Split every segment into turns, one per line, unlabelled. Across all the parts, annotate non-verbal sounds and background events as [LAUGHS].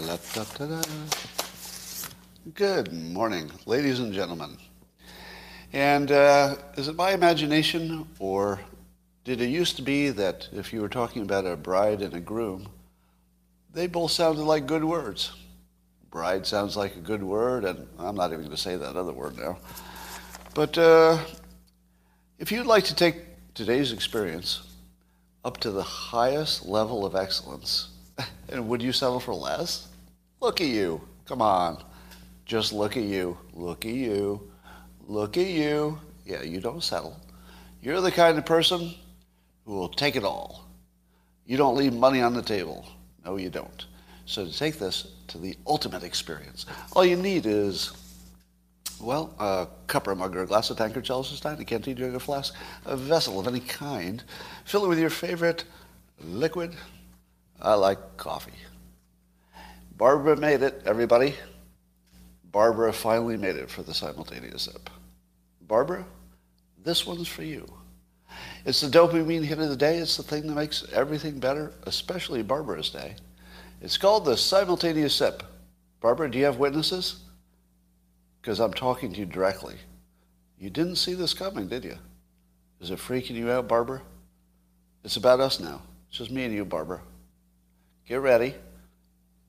La-da-da-da. Good morning, ladies and gentlemen. And uh, is it my imagination, or did it used to be that if you were talking about a bride and a groom, they both sounded like good words? Bride sounds like a good word, and I'm not even going to say that other word now. But uh, if you'd like to take today's experience up to the highest level of excellence, and [LAUGHS] would you settle for less? Look at you. Come on. Just look at you. Look at you. Look at you. Yeah, you don't settle. You're the kind of person who will take it all. You don't leave money on the table. No, you don't. So to take this to the ultimate experience, all you need is, well, a cup or mug or a glass, a tankard, chalice, a stein, a canteen, jug, a flask, a vessel of any kind. Fill it with your favorite liquid. I like coffee. Barbara made it, everybody. Barbara finally made it for the simultaneous sip. Barbara, this one's for you. It's the dopamine hit of the day. It's the thing that makes everything better, especially Barbara's day. It's called the simultaneous sip. Barbara, do you have witnesses? Because I'm talking to you directly. You didn't see this coming, did you? Is it freaking you out, Barbara? It's about us now. It's just me and you, Barbara. Get ready.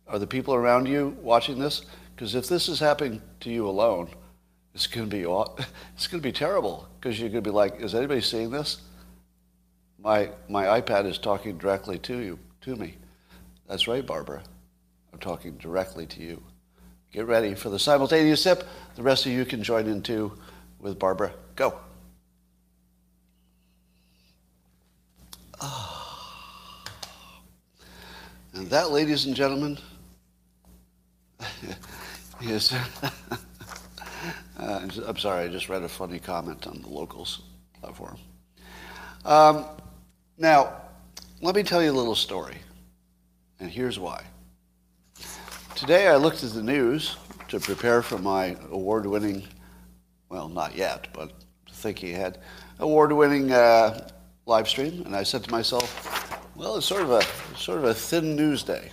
Are the people around you watching this? Because if this is happening to you alone, it's going to be [LAUGHS] it's going to be terrible because you're going to be like, is anybody seeing this? My my iPad is talking directly to you, to me. That's right, Barbara. I'm talking directly to you. Get ready for the simultaneous sip. The rest of you can join in too with Barbara. Go. Ah. And that, ladies and gentlemen, is. [LAUGHS] uh, I'm sorry, I just read a funny comment on the locals platform. Um, now, let me tell you a little story. And here's why. Today I looked at the news to prepare for my award winning, well, not yet, but thinking ahead, award winning uh, live stream. And I said to myself, well, it's sort of a sort of a thin news day.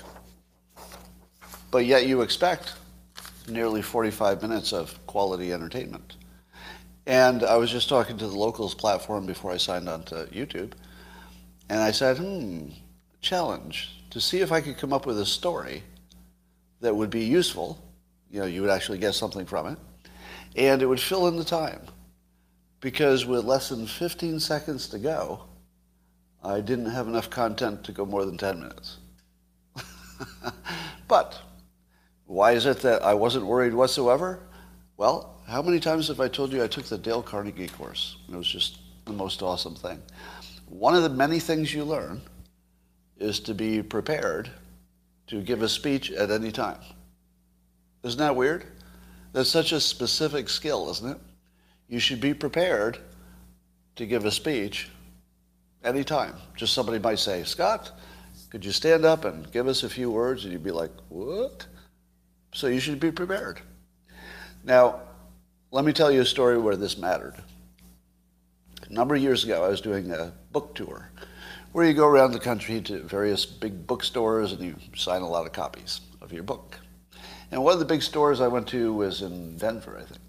But yet you expect nearly 45 minutes of quality entertainment. And I was just talking to the locals platform before I signed on to YouTube. And I said, hmm, challenge to see if I could come up with a story that would be useful. You know, you would actually get something from it. And it would fill in the time. Because with less than 15 seconds to go, I didn't have enough content to go more than 10 minutes. [LAUGHS] but why is it that I wasn't worried whatsoever? Well, how many times have I told you I took the Dale Carnegie course? It was just the most awesome thing. One of the many things you learn is to be prepared to give a speech at any time. Isn't that weird? That's such a specific skill, isn't it? You should be prepared to give a speech anytime. Just somebody might say, Scott, could you stand up and give us a few words? And you'd be like, what? So you should be prepared. Now, let me tell you a story where this mattered. A number of years ago, I was doing a book tour where you go around the country to various big bookstores and you sign a lot of copies of your book. And one of the big stores I went to was in Denver, I think.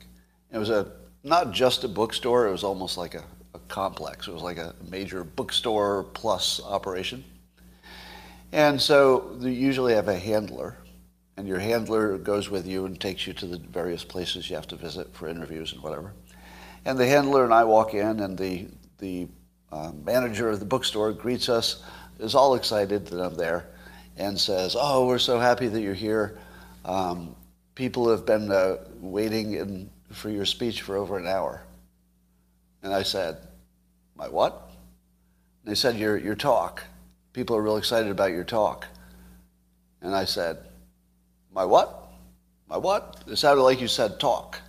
It was a not just a bookstore, it was almost like a, a complex. It was like a major bookstore plus operation. And so you usually have a handler, and your handler goes with you and takes you to the various places you have to visit for interviews and whatever. And the handler and I walk in, and the, the uh, manager of the bookstore greets us, is all excited that I'm there, and says, "Oh, we're so happy that you're here. Um, people have been uh, waiting in, for your speech for over an hour." And I said, "My what?" And they said, "Your your talk. People are real excited about your talk." And I said, "My what? My what?" It sounded like you said talk.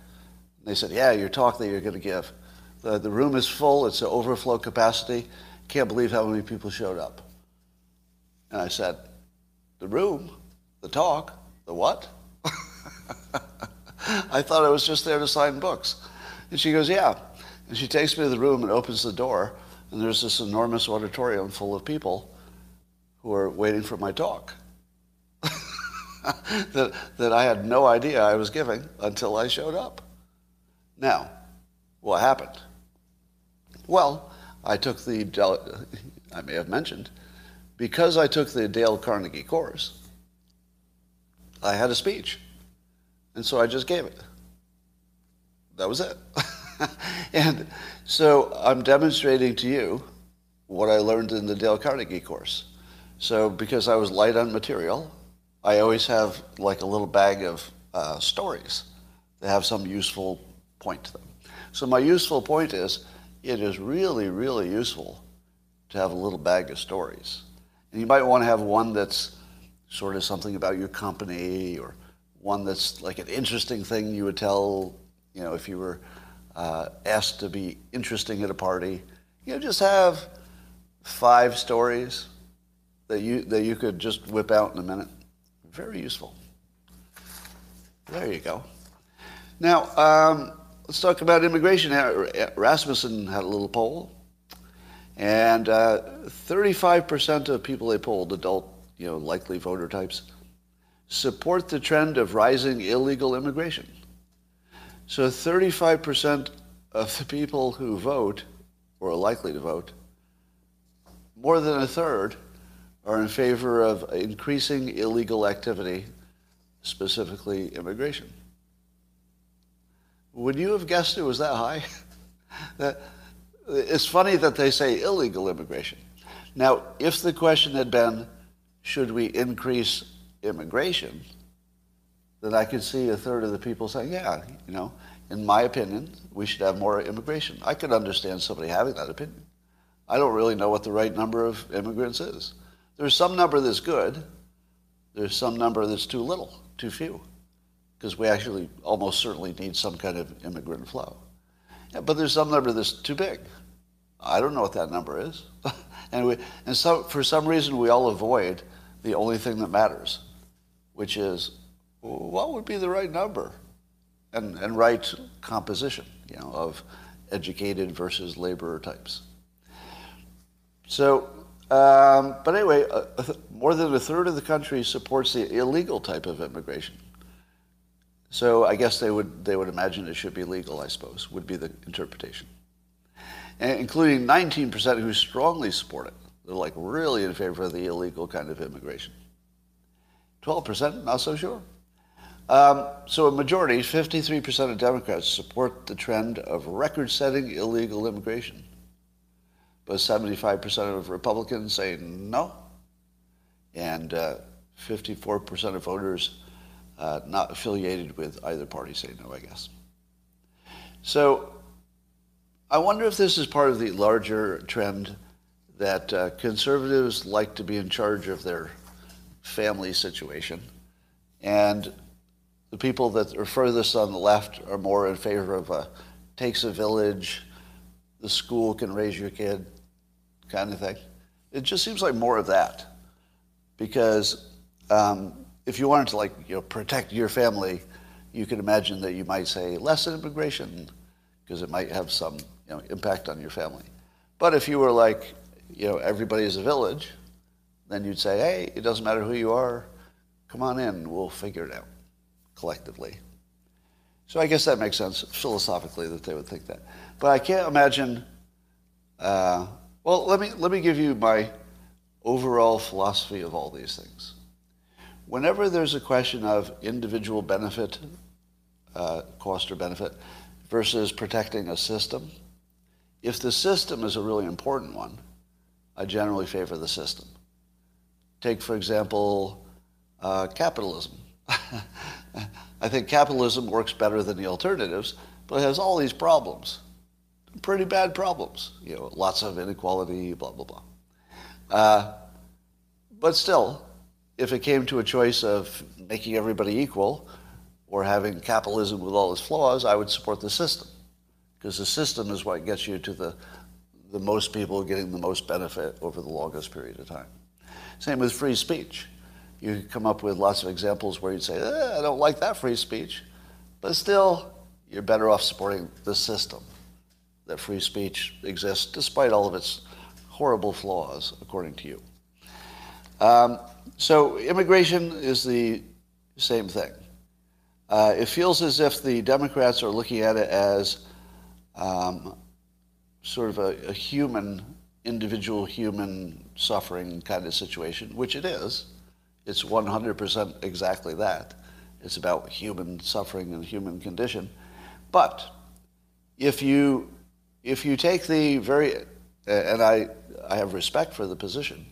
And they said, "Yeah, your talk that you're going to give." The, the room is full. It's an overflow capacity. Can't believe how many people showed up. And I said, the room, the talk, the what? [LAUGHS] I thought I was just there to sign books. And she goes, yeah. And she takes me to the room and opens the door, and there's this enormous auditorium full of people who are waiting for my talk. [LAUGHS] that, that I had no idea I was giving until I showed up. Now, what happened? Well, I took the, [LAUGHS] I may have mentioned, because I took the Dale Carnegie course, I had a speech. And so I just gave it. That was it. [LAUGHS] and so I'm demonstrating to you what I learned in the Dale Carnegie course. So because I was light on material, I always have like a little bag of uh, stories that have some useful point to them. So my useful point is it is really, really useful to have a little bag of stories. And you might want to have one that's sort of something about your company or one that's like an interesting thing you would tell, you know, if you were uh, asked to be interesting at a party. You know, just have five stories that you, that you could just whip out in a minute. Very useful. There you go. Now, um, let's talk about immigration. Rasmussen had a little poll, and uh, 35% of people they polled, adult, you know, likely voter types, support the trend of rising illegal immigration. So 35% of the people who vote, or are likely to vote, more than a third are in favor of increasing illegal activity, specifically immigration. Would you have guessed it was that high? [LAUGHS] it's funny that they say illegal immigration. Now, if the question had been, should we increase immigration, then I could see a third of the people saying, yeah, you know, in my opinion, we should have more immigration. I could understand somebody having that opinion. I don't really know what the right number of immigrants is. There's some number that's good. There's some number that's too little, too few, because we actually almost certainly need some kind of immigrant flow. Yeah, but there's some number that's too big. I don't know what that number is. [LAUGHS] and we, and so for some reason we all avoid the only thing that matters, which is what would be the right number and, and right composition, you know, of educated versus laborer types. So um, but anyway, uh, more than a third of the country supports the illegal type of immigration. So I guess they would they would imagine it should be legal. I suppose would be the interpretation, and including 19% who strongly support it. They're like really in favor of the illegal kind of immigration. 12% not so sure. Um, so a majority, 53% of Democrats support the trend of record-setting illegal immigration but 75% of Republicans say no, and uh, 54% of voters uh, not affiliated with either party say no, I guess. So I wonder if this is part of the larger trend that uh, conservatives like to be in charge of their family situation, and the people that are furthest on the left are more in favor of a takes a village, the school can raise your kid, kind of thing. It just seems like more of that, because um, if you wanted to like you know protect your family, you can imagine that you might say less immigration, because it might have some you know impact on your family. But if you were like you know everybody is a village, then you'd say, hey, it doesn't matter who you are, come on in, we'll figure it out collectively. So I guess that makes sense philosophically that they would think that. But I can't imagine uh, well, let me, let me give you my overall philosophy of all these things. Whenever there's a question of individual benefit, uh, cost or benefit, versus protecting a system, if the system is a really important one, I generally favor the system. Take, for example, uh, capitalism. [LAUGHS] I think capitalism works better than the alternatives, but it has all these problems pretty bad problems. You know, lots of inequality, blah blah blah. Uh, but still, if it came to a choice of making everybody equal or having capitalism with all its flaws, I would support the system because the system is what gets you to the the most people getting the most benefit over the longest period of time. Same with free speech. You come up with lots of examples where you'd say, eh, I don't like that free speech, but still, you're better off supporting the system that free speech exists despite all of its horrible flaws, according to you. Um, so immigration is the same thing. Uh, it feels as if the Democrats are looking at it as um, sort of a, a human, individual human suffering kind of situation, which it is. It's 100% exactly that. It's about human suffering and human condition. But if you, if you take the very, uh, and I, I have respect for the position,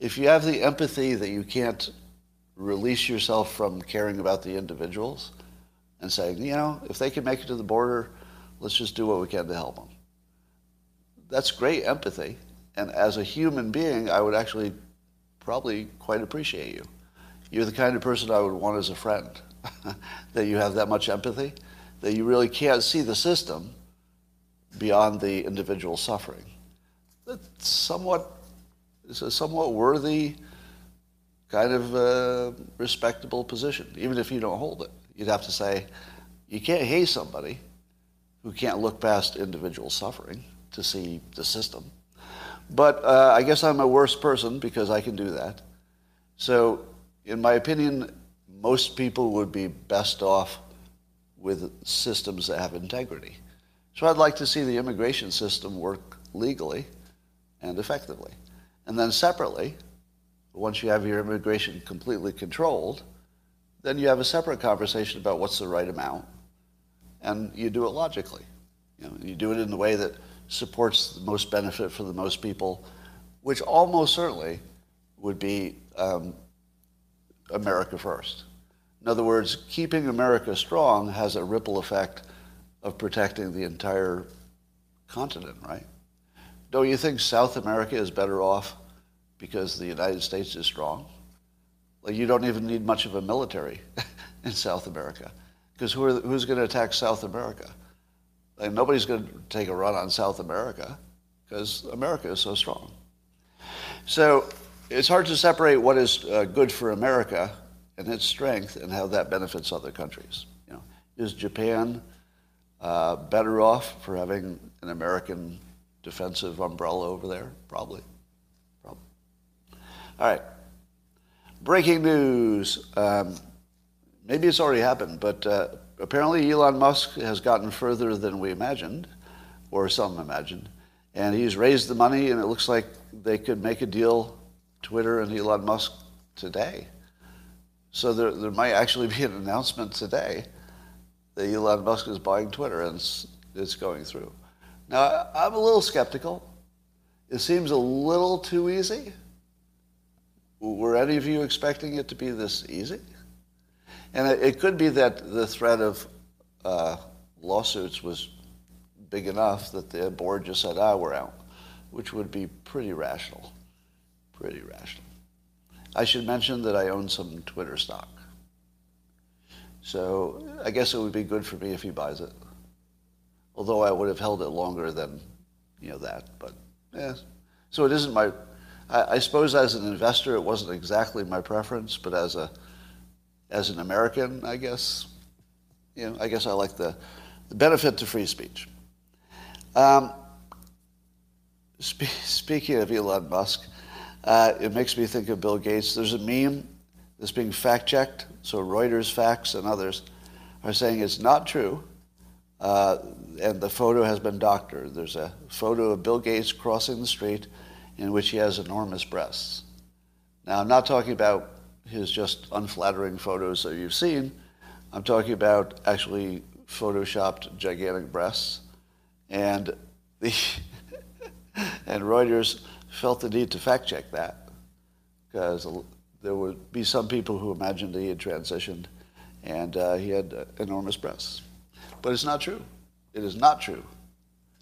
if you have the empathy that you can't release yourself from caring about the individuals and saying, you know, if they can make it to the border, let's just do what we can to help them. That's great empathy. And as a human being, I would actually probably quite appreciate you. You're the kind of person I would want as a friend, [LAUGHS] that you have that much empathy, that you really can't see the system beyond the individual suffering. That's somewhat, it's a somewhat worthy, kind of uh, respectable position, even if you don't hold it. You'd have to say, you can't hate somebody who can't look past individual suffering to see the system. But uh, I guess I'm a worse person because I can do that. So, in my opinion, most people would be best off with systems that have integrity. So I'd like to see the immigration system work legally and effectively. And then separately, once you have your immigration completely controlled, then you have a separate conversation about what's the right amount, and you do it logically. You, know, you do it in the way that supports the most benefit for the most people, which almost certainly would be um, America first. In other words, keeping America strong has a ripple effect of protecting the entire continent, right? Don't you think South America is better off because the United States is strong? Like you don't even need much of a military [LAUGHS] in South America because who who's going to attack South America? Like nobody's going to take a run on South America because America is so strong. So it's hard to separate what is uh, good for America and its strength and how that benefits other countries. You know, is Japan uh, better off for having an American defensive umbrella over there? Probably. Probably. All right. Breaking news. Um, maybe it's already happened, but uh, apparently Elon Musk has gotten further than we imagined, or some imagined, and he's raised the money, and it looks like they could make a deal, Twitter and Elon Musk, today. So there, there might actually be an announcement today that Elon Musk is buying Twitter, and it's, it's going through. Now, I'm a little skeptical. It seems a little too easy. Were any of you expecting it to be this easy? And it, could be that the threat of uh, lawsuits was big enough that the board just said, ah, we're out, which would be pretty rational. Pretty rational. I should mention that I own some Twitter stock. So I guess it would be good for me if he buys it. Although I would have held it longer than, you know, that. But, yeah. So it isn't my I, I suppose as an investor, it wasn't exactly my preference, but as a as an American, I guess, you know, I guess I like the, the benefit to free speech. Um, spe- speaking of Elon Musk, uh, it makes me think of Bill Gates. There's a meme that's being fact checked, so Reuters Facts and others are saying it's not true, uh, and the photo has been doctored. There's a photo of Bill Gates crossing the street in which he has enormous breasts. Now, I'm not talking about his just unflattering photos that you've seen. I'm talking about actually photoshopped gigantic breasts. And, the [LAUGHS] and Reuters felt the need to fact check that because there would be some people who imagined that he had transitioned and uh, he had uh, enormous breasts. But it's not true. It is not true.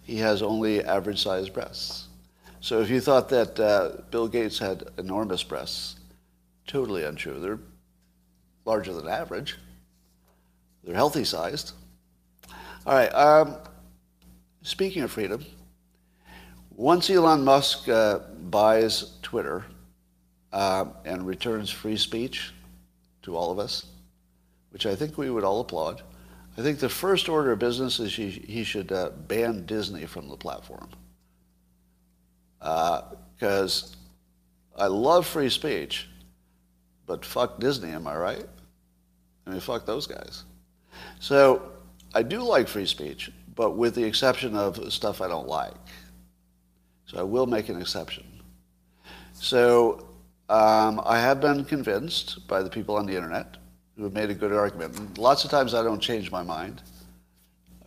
He has only average sized breasts. So if you thought that uh, Bill Gates had enormous breasts, totally untrue. They're larger than average. They're healthy sized. All right. Um, speaking of freedom, once Elon Musk uh, buys Twitter uh, and returns free speech to all of us, which I think we would all applaud, I think the first order of business is he, he should uh, ban Disney from the platform because uh, I love free speech, but fuck Disney, am I right? I mean, fuck those guys. So I do like free speech, but with the exception of stuff I don't like. So I will make an exception. So um, I have been convinced by the people on the internet who have made a good argument. Lots of times I don't change my mind.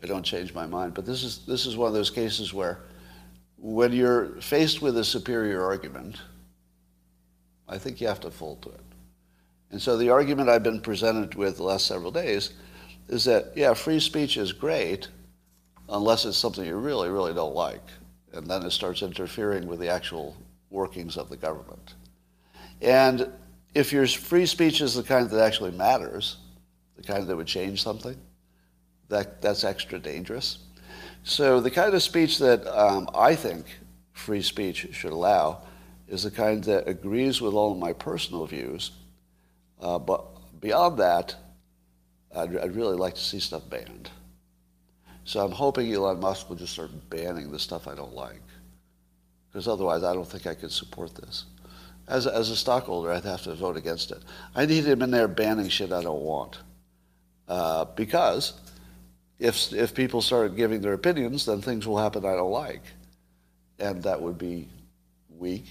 I don't change my mind. But this is, this is one of those cases where when you're faced with a superior argument, I think you have to fold to it. And so the argument I've been presented with the last several days is that, yeah, free speech is great unless it's something you really, really don't like. And then it starts interfering with the actual workings of the government. And if your free speech is the kind that actually matters, the kind that would change something, that, that's extra dangerous. So the kind of speech that um, I think free speech should allow is the kind that agrees with all of my personal views. Uh, but beyond that, I'd, I'd really like to see stuff banned. So I'm hoping Elon Musk will just start banning the stuff I don't like. Because otherwise, I don't think I could support this. As as a stockholder, I'd have to vote against it. I need him in there banning shit I don't want. Uh, because if, if people start giving their opinions, then things will happen I don't like. And that would be weak.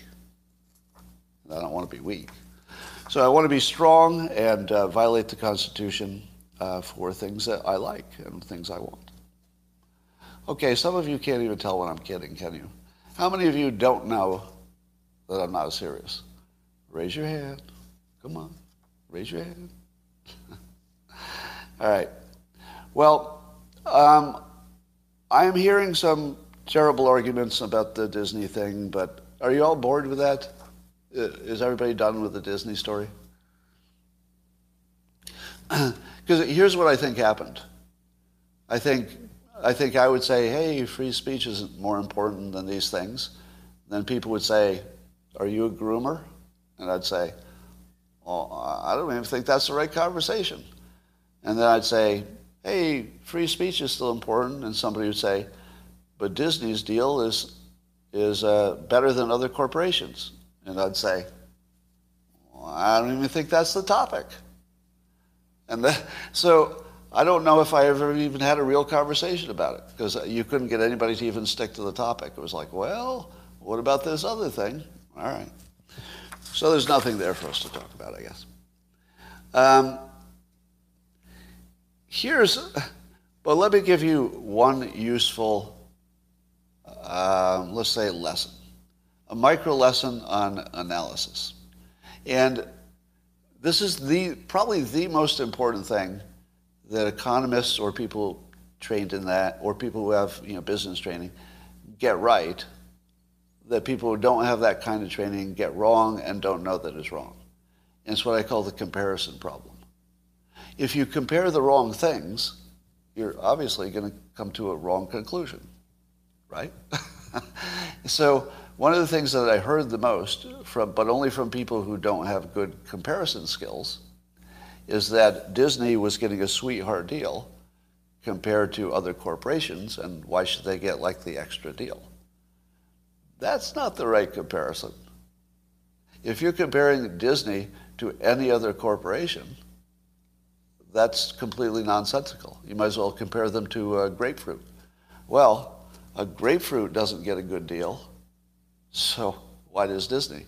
And I don't want to be weak. So I want to be strong and uh, violate the Constitution uh, for things that I like and things I want. Okay, some of you can't even tell when I'm kidding, can you? How many of you don't know that I'm not serious? Raise your hand. Come on, raise your hand. [LAUGHS] All right. Well, um, I'm hearing some terrible arguments about the Disney thing, but are you all bored with that? Is everybody done with the Disney story? [CLEARS THROAT] Because here's what I think happened. I think, I think I would say, hey, free speech is more important than these things. Then people would say, are you a groomer? And I'd say, well, I don't even think that's the right conversation. And then I'd say, hey, free speech is still important. And somebody would say, but Disney's deal is, is uh, better than other corporations. And I'd say, I don't even think that's the topic. And the, [LAUGHS] so I don't know if I ever even had a real conversation about it because you couldn't get anybody to even stick to the topic. It was like, well, what about this other thing? All right. So there's nothing there for us to talk about, I guess. Um, here's, but let me give you one useful, uh, let's say, lesson, a micro lesson on analysis. And this is the probably the most important thing that economists or people trained in that or people who have you know business training get right that people who don't have that kind of training get wrong and don't know that it's wrong. And it's what I call the comparison problem. If you compare the wrong things, you're obviously going to come to a wrong conclusion, right? [LAUGHS] so one of the things that I heard the most from, but only from people who don't have good comparison skills, is that Disney was getting a sweetheart deal compared to other corporations, and why should they get like the extra deal? That's not the right comparison. If you're comparing Disney to any other corporation, that's completely nonsensical. You might as well compare them to a grapefruit. Well, a grapefruit doesn't get a good deal so why does Disney?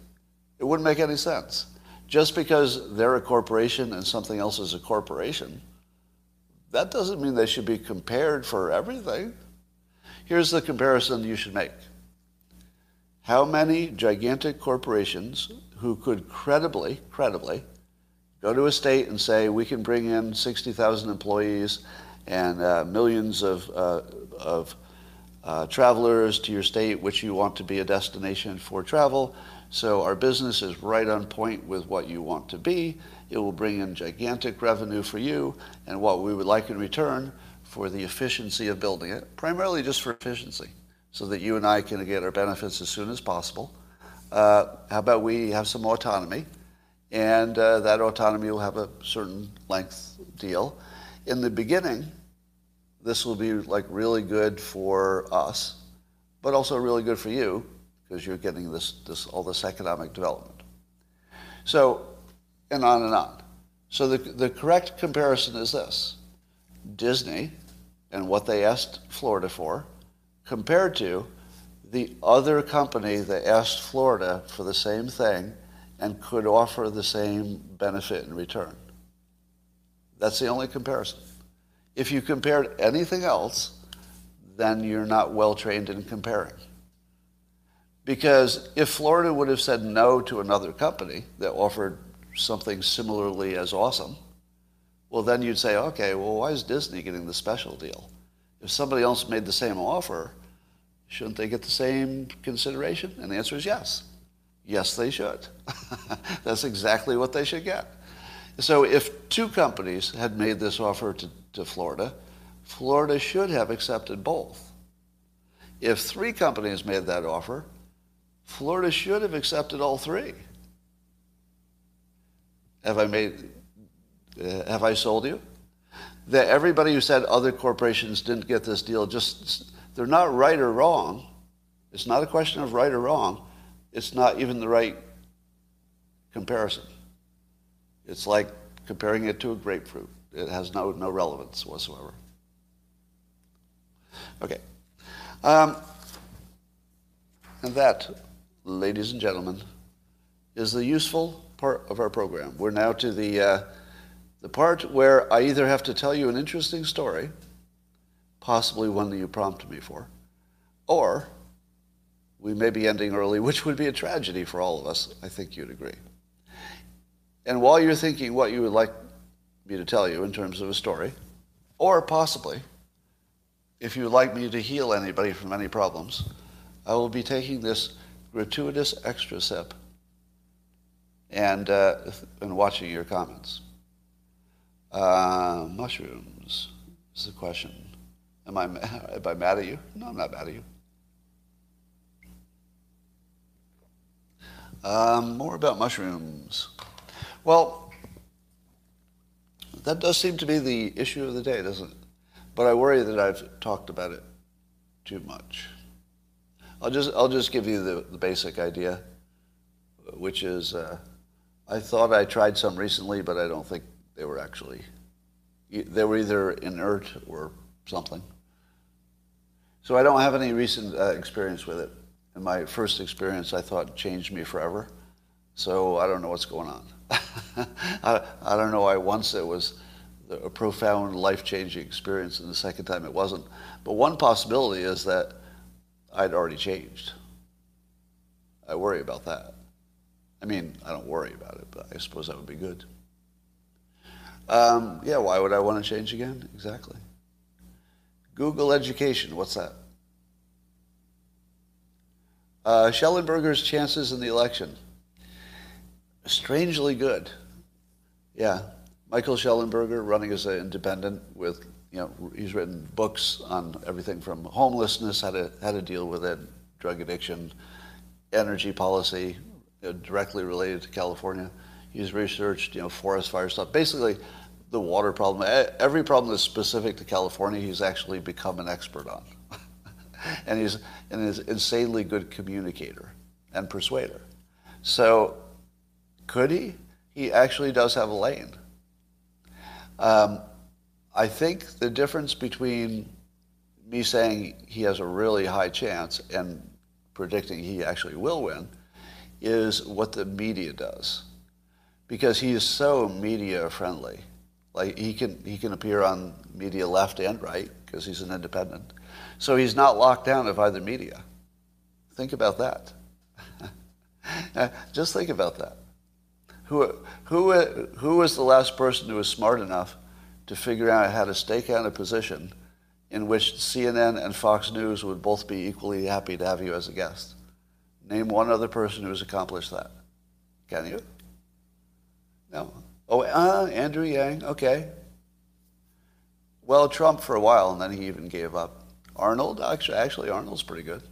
It wouldn't make any sense. Just because they're a corporation and something else is a corporation, that doesn't mean they should be compared for everything. Here's the comparison you should make. How many gigantic corporations who could credibly, credibly, go to a state and say, we can bring in 60,000 employees and uh, millions of, uh, of uh, travelers to your state, which you want to be a destination for travel. So our business is right on point with what you want to be. It will bring in gigantic revenue for you and what we would like in return for the efficiency of building it, primarily just for efficiency, so that you and I can get our benefits as soon as possible. Uh, how about we have some autonomy, and uh, that autonomy will have a certain length deal. In the beginning, this will be like really good for us, but also really good for you because you're getting this, this all this economic development. So, and on and on. So the, the correct comparison is this. Disney and what they asked Florida for compared to the other company that asked Florida for the same thing and could offer the same benefit in return. That's the only comparison. If you compared anything else, then you're not well trained in comparing. Because if Florida would have said no to another company that offered something similarly as awesome, well, then you'd say, okay, well, why is Disney getting the special deal? If somebody else made the same offer, shouldn't they get the same consideration? And the answer is yes. Yes, they should. [LAUGHS] That's exactly what they should get. So if two companies had made this offer to, to Florida, Florida should have accepted both. If three companies made that offer, Florida should have accepted all three. Have I made, uh, have I sold you? That everybody who said other corporations didn't get this deal, just, they're not right or wrong. It's not a question of right or wrong. It's not even the right comparison. It's like comparing it to a grapefruit. It has no, no relevance whatsoever. Okay. Um, and that, ladies and gentlemen, is the useful part of our program. We're now to the, uh, the part where I either have to tell you an interesting story, possibly one that you prompted me for, or we may be ending early, [LAUGHS] which would be a tragedy for all of us. I think you'd agree. And while you're thinking what you would like me to tell you in terms of a story, or possibly, if you would like me to heal anybody from any problems, I will be taking this gratuitous extra sip and, uh, and watching your comments. Uh, mushrooms is the question. Am I, [LAUGHS] am I mad at you? No, I'm not mad at you. Um, more about mushrooms. Well, that does seem to be the issue of the day, doesn't it? But I worry that I've talked about it too much. I'll just, I'll just give you the, the basic idea, which is uh, I thought I tried some recently, but I don't think they were actually, they were either inert or something. So I don't have any recent uh, experience with it. And my first experience, I thought, changed me forever. So I don't know what's going on. [LAUGHS] I, I don't know why once it was a profound life-changing experience and the second time it wasn't. But one possibility is that I'd already changed. I worry about that. I mean, I don't worry about it, but I suppose that would be good. Um, yeah, why would I want to change again? Exactly. Google Education, what's that? Uh, Shellenberger's chances in the election. Strangely good. Yeah. Michael Shellenberger running as an independent with, you know, he's written books on everything from homelessness, how to, how to deal with it, drug addiction, energy policy, you know, directly related to California. He's researched, you know, forest fire stuff. Basically, the water problem, every problem that's specific to California, he's actually become an expert on. And he's an insanely good communicator and persuader. So could he? He actually does have a lane. Um, I think the difference between me saying he has a really high chance and predicting he actually will win is what the media does. Because he is so media friendly. Like he can he can appear on media left and right because he's an independent. So he's not locked down of either media. Think about that. [LAUGHS] Just think about that. Who, who, who was the last person who was smart enough to figure out how to stake out a position in which CNN and Fox News would both be equally happy to have you as a guest? Name one other person who has accomplished that. Can you? No. Oh, uh, Andrew Yang, okay. Well, Trump for a while, and then he even gave up. Arnold, actually, actually Arnold's pretty good.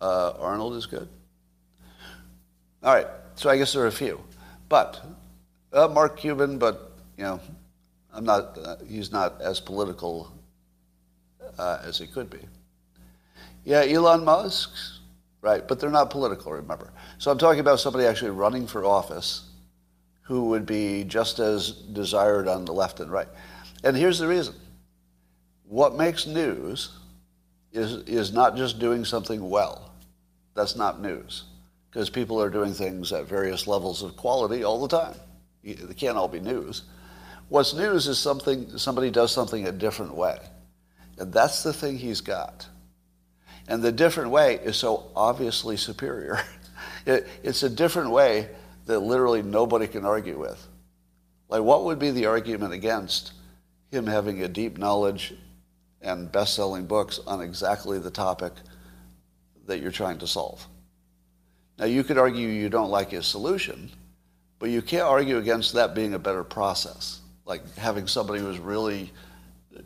Uh, Arnold is good. All right, so I guess there are a few, but uh, Mark Cuban, but you know, I'm not. Uh, he's not as political uh, as he could be. Yeah, Elon Musk, right? But they're not political. Remember, so I'm talking about somebody actually running for office who would be just as desired on the left and right. And here's the reason. What makes news is, is not just doing something well. That's not news. Because people are doing things at various levels of quality all the time. They can't all be news. What's news is something somebody does something a different way. And that's the thing he's got. And the different way is so obviously superior. [LAUGHS] It, it's a different way that literally nobody can argue with. Like, what would be the argument against him having a deep knowledge and best selling books on exactly the topic that you're trying to solve? Now, you could argue you don't like his solution, but you can't argue against that being a better process. Like having somebody who's really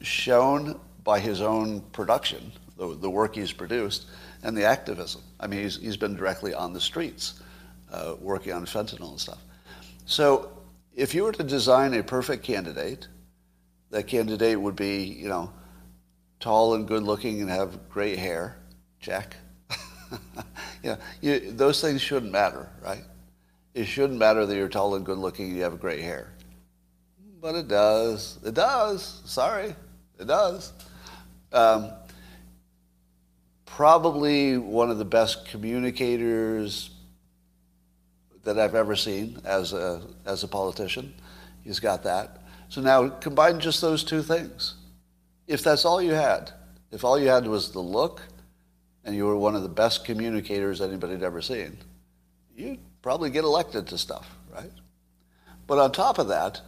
shown by his own production, the, the work he's produced, and the activism. I mean, he's, he's been directly on the streets uh, working on fentanyl and stuff. So if you were to design a perfect candidate, that candidate would be, you know, tall and good looking and have great hair, check. you know, you, those things shouldn't matter, right? It shouldn't matter that you're tall and good looking and you have great hair. But it does. It does. Sorry. It does. Um, probably one of the best communicators that I've ever seen as a, as a politician. He's got that. So now combine just those two things. If that's all you had, if all you had was the look and you were one of the best communicators anybody had ever seen, you'd probably get elected to stuff, right? But on top of that,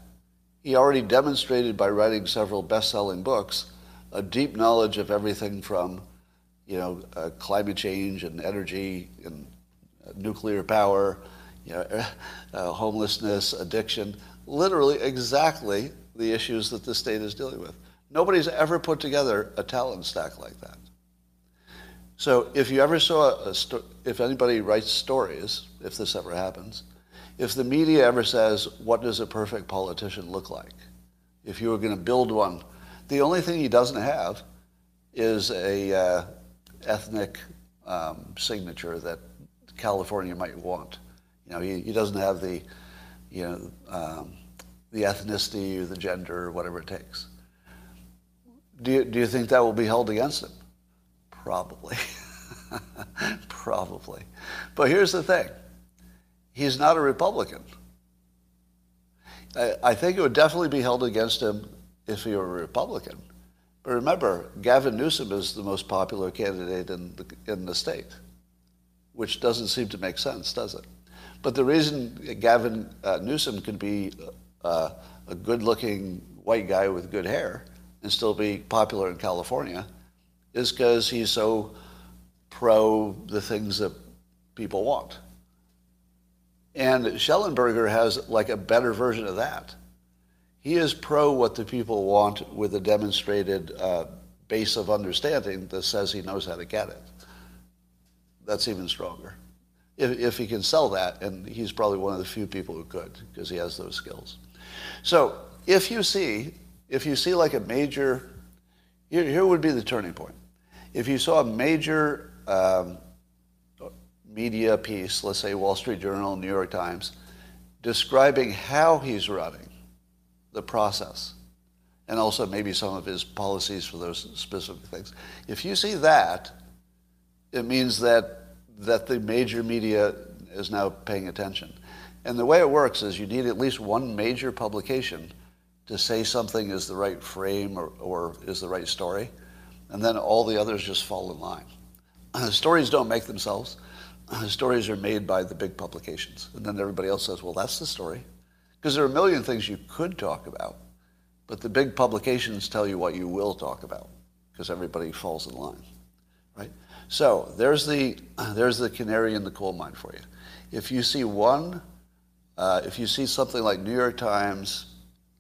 he already demonstrated by writing several best-selling books a deep knowledge of everything from, you know, uh, climate change and energy and uh, nuclear power, you know, [LAUGHS] uh, homelessness, addiction, literally exactly the issues that the state is dealing with. Nobody's ever put together a talent stack like that. So if you ever saw a sto- if anybody writes stories, if this ever happens, if the media ever says, what does a perfect politician look like? If you were going to build one, the only thing he doesn't have is a uh, ethnic um, signature that California might want. You know, he, he doesn't have the, you know, um, the ethnicity or the gender or whatever it takes. Do you, do you think that will be held against him? Probably. [LAUGHS] Probably. But here's the thing. He's not a Republican. I, I think it would definitely be held against him if he were a Republican. But remember, Gavin Newsom is the most popular candidate in the, in the state, which doesn't seem to make sense, does it? But the reason Gavin uh, Newsom can be uh, a good-looking white guy with good hair and still be popular in California is because he's so pro the things that people want. And Shellenberger has like a better version of that. He is pro what the people want with a demonstrated uh, base of understanding that says he knows how to get it. That's even stronger if, if he can sell that, and he's probably one of the few people who could because he has those skills. So if you see, if you see like a major, here, here would be the turning point. If you saw a major um, media piece, let's say Wall Street Journal, New York Times, describing how he's running the process, and also maybe some of his policies for those specific things. If you see that, it means that that the major media is now paying attention. And the way it works is you need at least one major publication to say something is the right frame or, or is the right story, and then all the others just fall in line. [CLEARS THROAT] stories don't make themselves. [CLEARS THROAT] stories are made by the big publications. And then everybody else says, well, that's the story. Because there are a million things you could talk about, but the big publications tell you what you will talk about because everybody falls in line, right? So there's the, [CLEARS THROAT] there's the canary in the coal mine for you. If you see one, uh, if you see something like New York Times,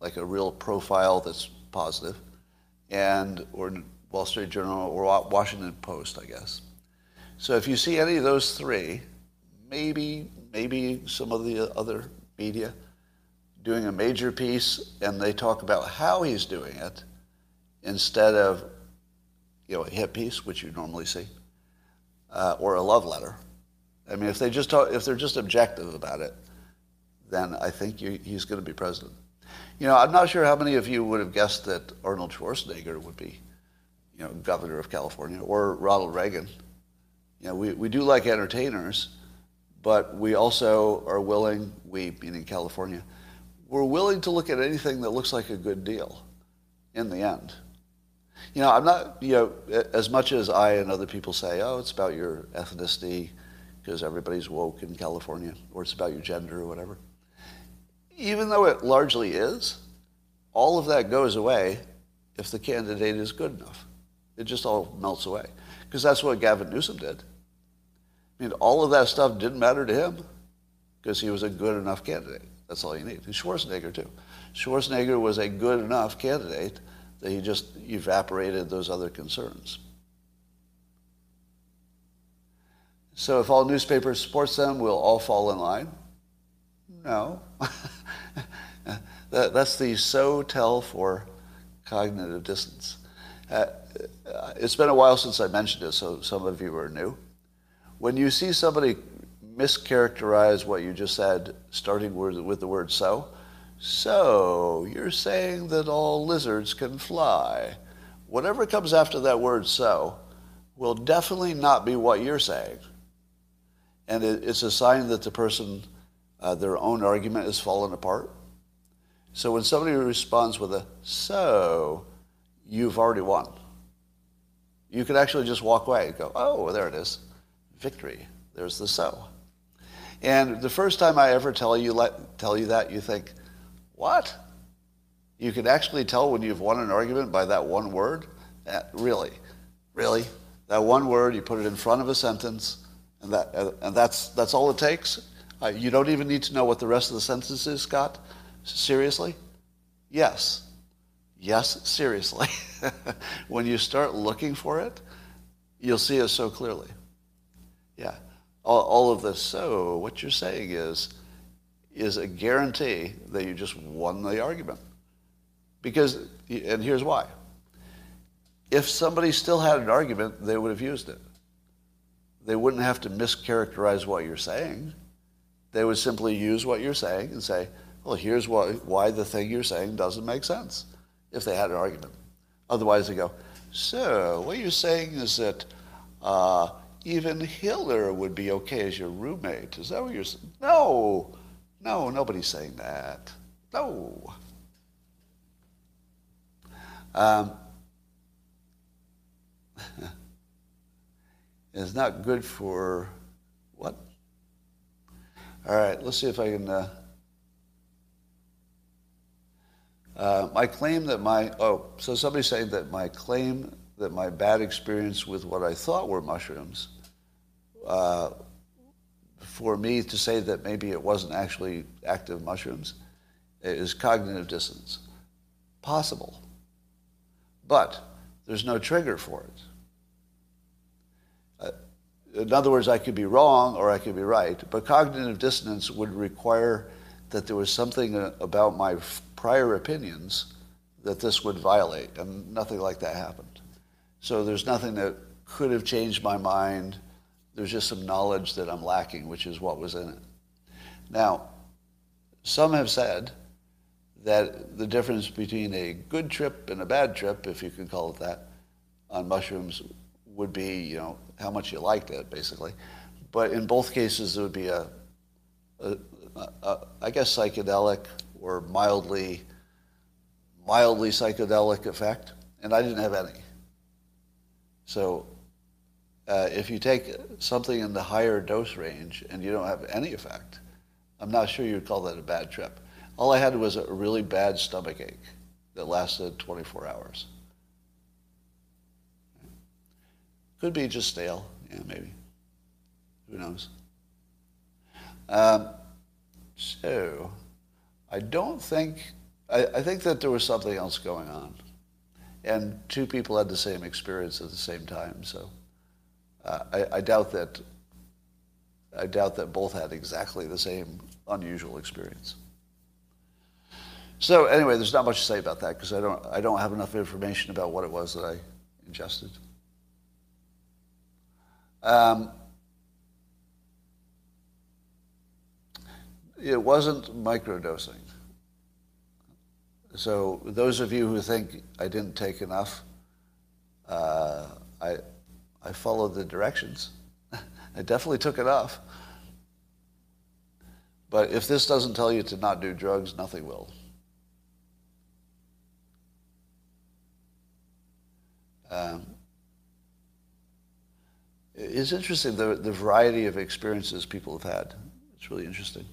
like a real profile that's positive, and or Wall Street Journal or Washington Post, I guess. So if you see any of those three, maybe maybe some of the other media doing a major piece and they talk about how he's doing it instead of you know a hit piece, which you normally see uh, or a love letter. I mean, if they just talk, if they're just objective about it, then I think you, he's going to be president. You know, I'm not sure how many of you would have guessed that Arnold Schwarzenegger would be, you know, governor of California or Ronald Reagan. You know, we, we do like entertainers, but we also are willing, we meaning California, we're willing to look at anything that looks like a good deal in the end. You know, I'm not, you know, as much as I and other people say, oh, it's about your ethnicity because everybody's woke in California, or it's about your gender or whatever. Even though it largely is, all of that goes away if the candidate is good enough. It just all melts away. Because that's what Gavin Newsom did. I mean, all of that stuff didn't matter to him because he was a good enough candidate. That's all you need. And Schwarzenegger, too. Schwarzenegger was a good enough candidate that he just evaporated those other concerns. So if all newspapers support them, we'll all fall in line? No. [LAUGHS] that, that's the so tell for cognitive dissonance. Uh, it's been a while since I mentioned it, so some of you are new. When you see somebody mischaracterize what you just said, starting with, with the word so, so, you're saying that all lizards can fly. Whatever comes after that word so will definitely not be what you're saying. And it, it's a sign that the person, uh, their own argument has fallen apart. So when somebody responds with a so, you've already won. You could actually just walk away and go, oh, well, there it is. Victory. There's the so. And the first time I ever tell you, let, tell you that, you think, what? You can actually tell when you've won an argument by that one word? Really? Really? That one word, you put it in front of a sentence, and, that, and that's, that's all it takes? Uh, you don't even need to know what the rest of the sentence is, Scott? Seriously? Yes. Yes, seriously. [LAUGHS] when you start looking for it, you'll see it so clearly. Yeah. All, all of this. So, what you're saying is, is a guarantee that you just won the argument. Because, and here's why. If somebody still had an argument, they would have used it. They wouldn't have to mischaracterize what you're saying. They would simply use what you're saying and say, well, here's why, why the thing you're saying doesn't make sense, if they had an argument. Otherwise, they go, so what you're saying is that uh, even Hitler would be okay as your roommate. Is that what you're saying? No. No, nobody's saying that. No. Um, [LAUGHS] it's not good for? All right, let's see if I can. Uh, uh, my claim that my oh, so somebody's saying that my claim that my bad experience with what I thought were mushrooms uh, for me to say that maybe it wasn't actually active mushrooms is cognitive dissonance. Possible. But there's no trigger for it. In other words, I could be wrong or I could be right, but cognitive dissonance would require that there was something uh, about my prior opinions that this would violate, and nothing like that happened. So there's nothing that could have changed my mind there's just some knowledge that I'm lacking, which is what was in it. Now, some have said that the difference between a good trip and a bad trip, if you can call it that, on mushrooms would be, you know, how much you liked it, basically. But in both cases, it would be a, a, a, a I guess, psychedelic or mildly, mildly psychedelic effect, and I didn't have any. So uh, if you take something in the higher dose range and you don't have any effect, I'm not sure you'd call that a bad trip. All I had was a really bad stomach ache that lasted 24 hours. Could be just stale, yeah, maybe. Who knows? Um, so, I don't think, I, I think that there was something else going on. And two people had the same experience at the same time, so. Uh, I, I, doubt that. I doubt that both had exactly the same unusual experience. So anyway, there's not much to say about that because I don't. I don't have enough information about what it was that I ingested. Um, it wasn't microdosing. So those of you who think I didn't take enough, uh, I, I followed the directions. [LAUGHS] I definitely took enough. But if this doesn't tell you to not do drugs, nothing will. Um, it's interesting the, the variety of experiences people have had. It's really interesting.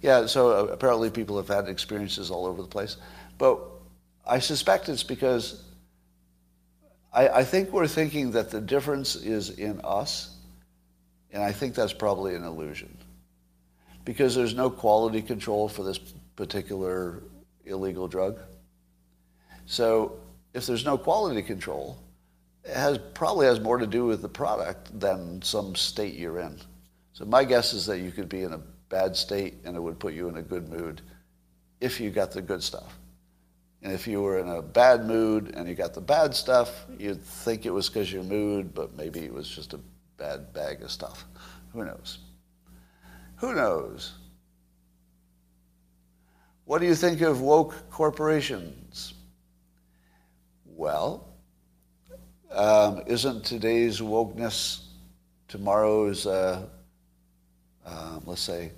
Yeah, so uh, apparently people have had experiences all over the place. But I suspect it's because I, I think we're thinking that the difference is in us, and I think that's probably an illusion. Because there's no quality control for this particular illegal drug. So if there's no quality control, has, probably has more to do with the product than some state you're in. So my guess is that you could be in a bad state and it would put you in a good mood if you got the good stuff. And if you were in a bad mood and you got the bad stuff, you'd think it was because your mood, but maybe it was just a bad bag of stuff. Who knows? Who knows? What do you think of woke corporations? Well, um, isn't today's wokeness tomorrow's, uh, uh, let's say,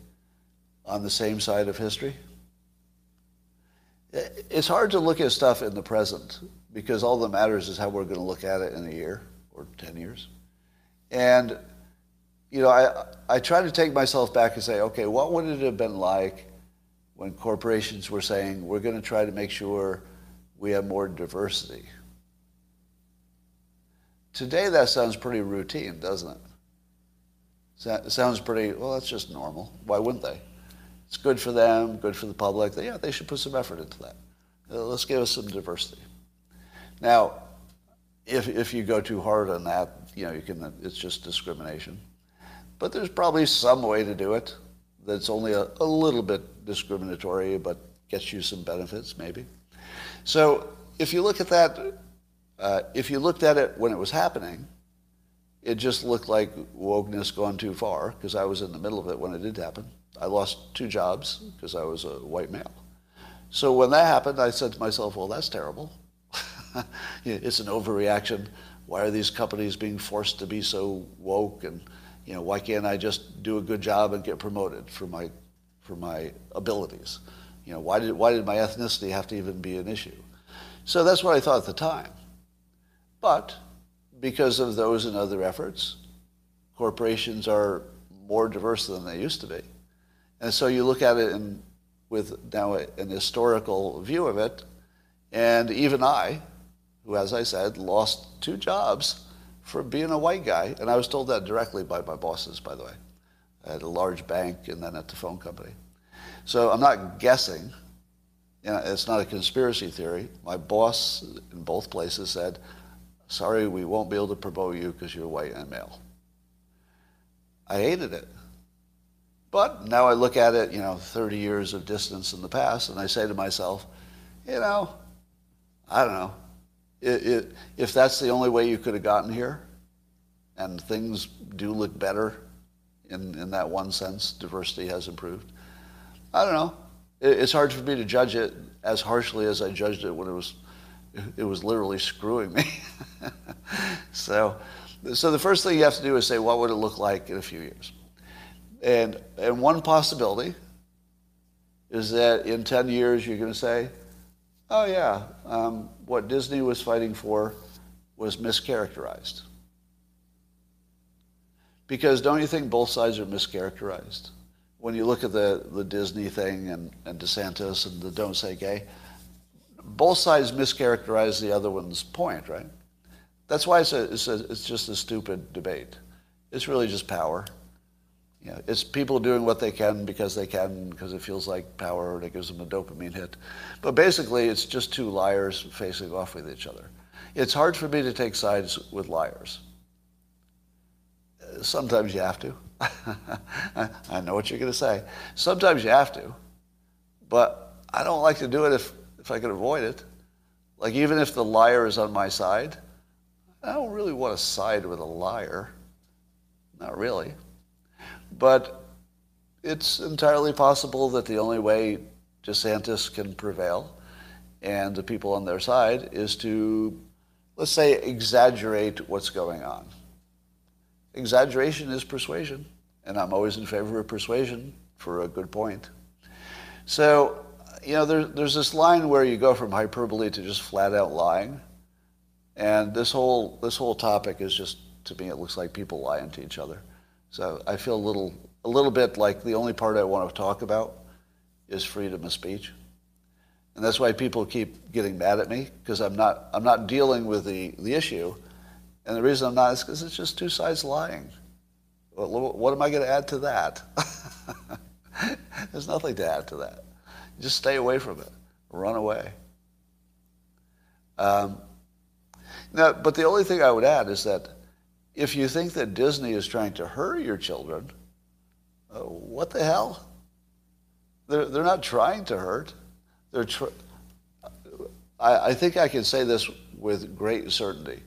on the same side of history? It's hard to look at stuff in the present because all that matters is how we're going to look at it in a year or 10 years. And, you know, I, I try to take myself back and say, okay, what would it have been like when corporations were saying, we're going to try to make sure we have more diversity? Today that sounds pretty routine, doesn't it? It sounds pretty, well, that's just normal. Why wouldn't they? It's good for them, good for the public. Yeah, they should put some effort into that. Uh, let's give us some diversity. Now, if, if you go too hard on that, you know, you can, it's just discrimination. But there's probably some way to do it that's only a, a little bit discriminatory, but gets you some benefits, maybe. So if you look at that, uh, if you looked at it when it was happening, it just looked like wokeness gone too far, because I was in the middle of it when it did happen. I lost two jobs because I was a white male. So when that happened, I said to myself, well, that's terrible. [LAUGHS] it's an overreaction. Why are these companies being forced to be so woke? And, you know, why can't I just do a good job and get promoted for my, for my abilities? You know, why did, why did my ethnicity have to even be an issue? So that's what I thought at the time. But because of those and other efforts, corporations are more diverse than they used to be. And so you look at it in, with now an historical view of it, and even I, who, as I said, lost two jobs for being a white guy, and I was told that directly by my bosses, by the way, at a large bank and then at the phone company. So I'm not guessing. You know, it's not a conspiracy theory. My boss in both places said, sorry, we won't be able to promote you because you're white and male. I hated it. But now I look at it, you know, 30 years of distance in the past, and I say to myself, you know, I don't know. It, it, if that's the only way you could have gotten here, and things do look better in, in that one sense, diversity has improved. I don't know. It, it's hard for me to judge it as harshly as I judged it when it was, it was literally screwing me. [LAUGHS] so, so the first thing you have to do is say, what would it look like in a few years? And, and one possibility is that in 10 years you're going to say, oh yeah, um, what Disney was fighting for was mischaracterized. Because don't you think both sides are mischaracterized? When you look at the, the Disney thing and, and DeSantis and the Don't Say Gay, both sides mischaracterize the other one's point, right? That's why it's, a, it's, a, it's just a stupid debate. It's really just power. You know, it's people doing what they can because they can, because it feels like power and it gives them a dopamine hit. But basically, it's just two liars facing off with each other. It's hard for me to take sides with liars. Sometimes you have to. [LAUGHS] I know what you're going to say. Sometimes you have to. But I don't like to do it if, if I could avoid it. Like, even if the liar is on my side, I don't really want to side with a liar. Not really. But it's entirely possible that the only way DeSantis can prevail and the people on their side is to, let's say, exaggerate what's going on. Exaggeration is persuasion, and I'm always in favor of persuasion for a good point. So, you know, there, there's this line where you go from hyperbole to just flat out lying. And this whole, this whole topic is just, to me, it looks like people lying to each other. So I feel a little, a little bit like the only part I want to talk about is freedom of speech. And that's why people keep getting mad at me, because I'm not, I'm not dealing with the, the issue. And the reason I'm not is because it's just two sides lying. What, what am I going to add to that? [LAUGHS] There's nothing to add to that. Just stay away from it. Run away. Um, now, but the only thing I would add is that if you think that Disney is trying to hurt your children, uh, what the hell? They're, they're not trying to hurt. They're tr- I, I think I can say this with great certainty.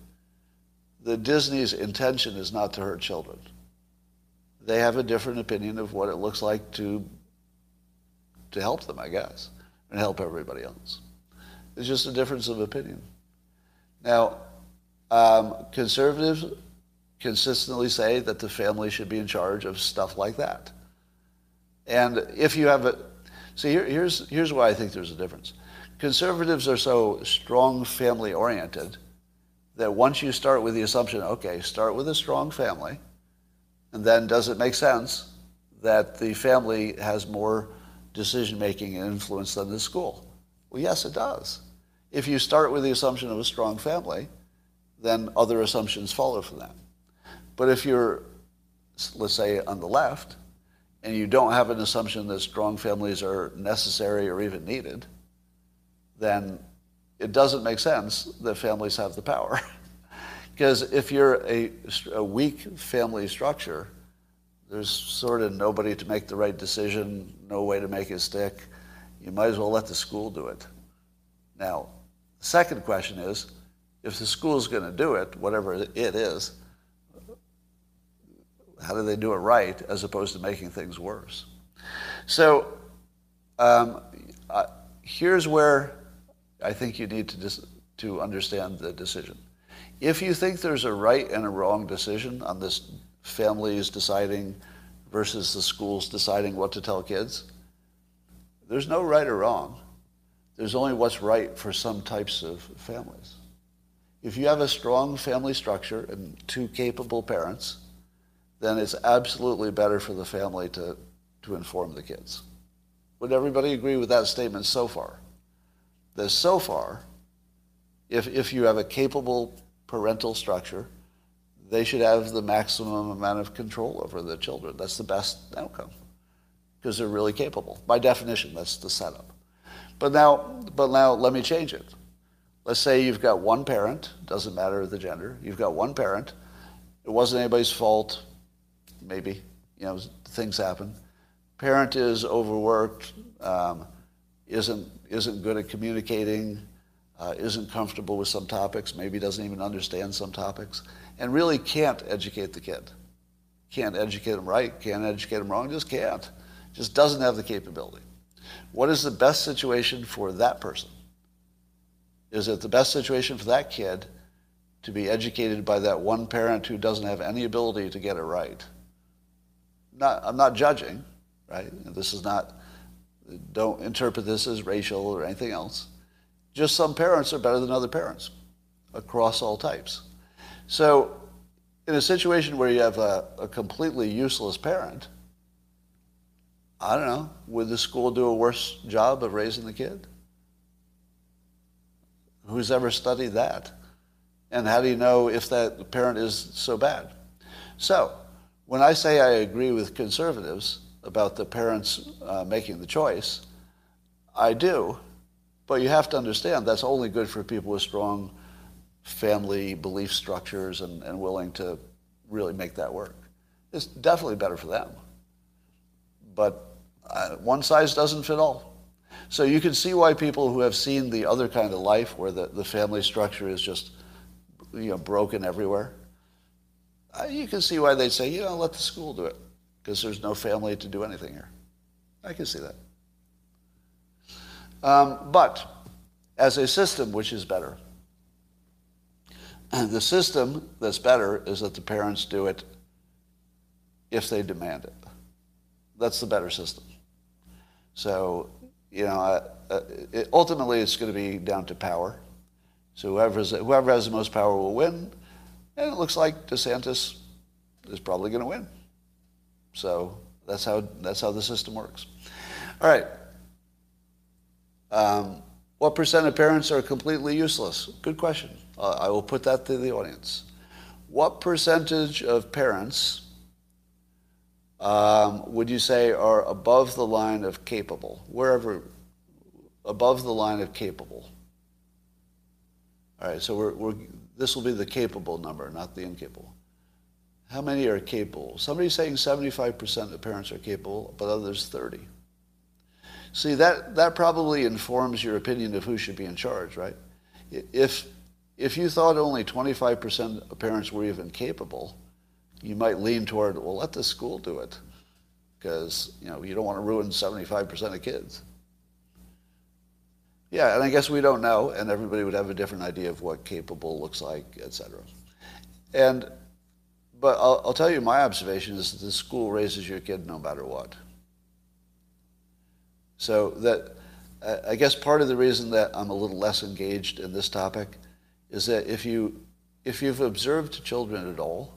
The Disney's intention is not to hurt children. They have a different opinion of what it looks like to, to help them, I guess, and help everybody else. It's just a difference of opinion. Now, um, conservatives consistently say that the family should be in charge of stuff like that. And if you have a, see, here, here's, here's why I think there's a difference. Conservatives are so strong family oriented that once you start with the assumption, okay, start with a strong family, and then does it make sense that the family has more decision making and influence than the school? Well, yes, it does. If you start with the assumption of a strong family, then other assumptions follow from that. But if you're, let's say, on the left, and you don't have an assumption that strong families are necessary or even needed, then it doesn't make sense that families have the power. [LAUGHS] because if you're a, a weak family structure, there's sort of nobody to make the right decision, no way to make it stick. You might as well let the school do it. Now, the second question is, if the school's going to do it, whatever it is, how do they do it right as opposed to making things worse? So um, uh, here's where I think you need to, dis- to understand the decision. If you think there's a right and a wrong decision on this families deciding versus the schools deciding what to tell kids, there's no right or wrong. There's only what's right for some types of families. If you have a strong family structure and two capable parents, then it's absolutely better for the family to, to inform the kids. Would everybody agree with that statement so far? That so far, if, if you have a capable parental structure, they should have the maximum amount of control over the children. That's the best outcome because they're really capable. By definition, that's the setup. But now, but now let me change it. Let's say you've got one parent, doesn't matter the gender, you've got one parent, it wasn't anybody's fault, maybe, you know, things happen. Parent is overworked, um, isn't, isn't good at communicating, uh, isn't comfortable with some topics, maybe doesn't even understand some topics, and really can't educate the kid. Can't educate them right, can't educate them wrong, just can't. Just doesn't have the capability. What is the best situation for that person? Is it the best situation for that kid to be educated by that one parent who doesn't have any ability to get it right? not, I'm not judging, right? This is not, don't interpret this as racial or anything else. Just some parents are better than other parents across all types. So in a situation where you have a, a completely useless parent, I don't know, would the school do a worse job of raising the kid? Who's ever studied that? And how do you know if that parent is so bad? So, when I say I agree with conservatives about the parents uh, making the choice, I do. But you have to understand that's only good for people with strong family belief structures and, and willing to really make that work. It's definitely better for them. But uh, one size doesn't fit all. So you can see why people who have seen the other kind of life where the, the family structure is just you know, broken everywhere, you can see why they'd say, you know, let the school do it. because there's no family to do anything here. I can see that. Um, but as a system, which is better? And the system that's better is that the parents do it if they demand it. That's the better system. So, you know, uh, uh, it, ultimately it's going to be down to power. So whoever, whoever has the most power will win. And it looks like DeSantis is probably going to win. So that's how, that's how the system works. All right. Um, what percent of parents are completely useless? Good question. Uh, I will put that to the audience. What percentage of parents um, would you say are above the line of capable? Wherever, above the line of capable. All right, so we're, we're, this will be the capable number, not the incapable. How many are capable? Somebody's saying 75% of parents are capable, but others 30. See, that, that probably informs your opinion of who should be in charge, right? If, if you thought only 25% of parents were even capable, you might lean toward, well, let the school do it, because you know you don't want to ruin 75% of kids. Yeah, and I guess we don't know, and everybody would have a different idea of what capable looks like, et cetera. And, but I'll, I'll tell you, my observation is that the school raises your kid no matter what. So that, I guess part of the reason that I'm a little less engaged in this topic is that if you, if you've observed children at all,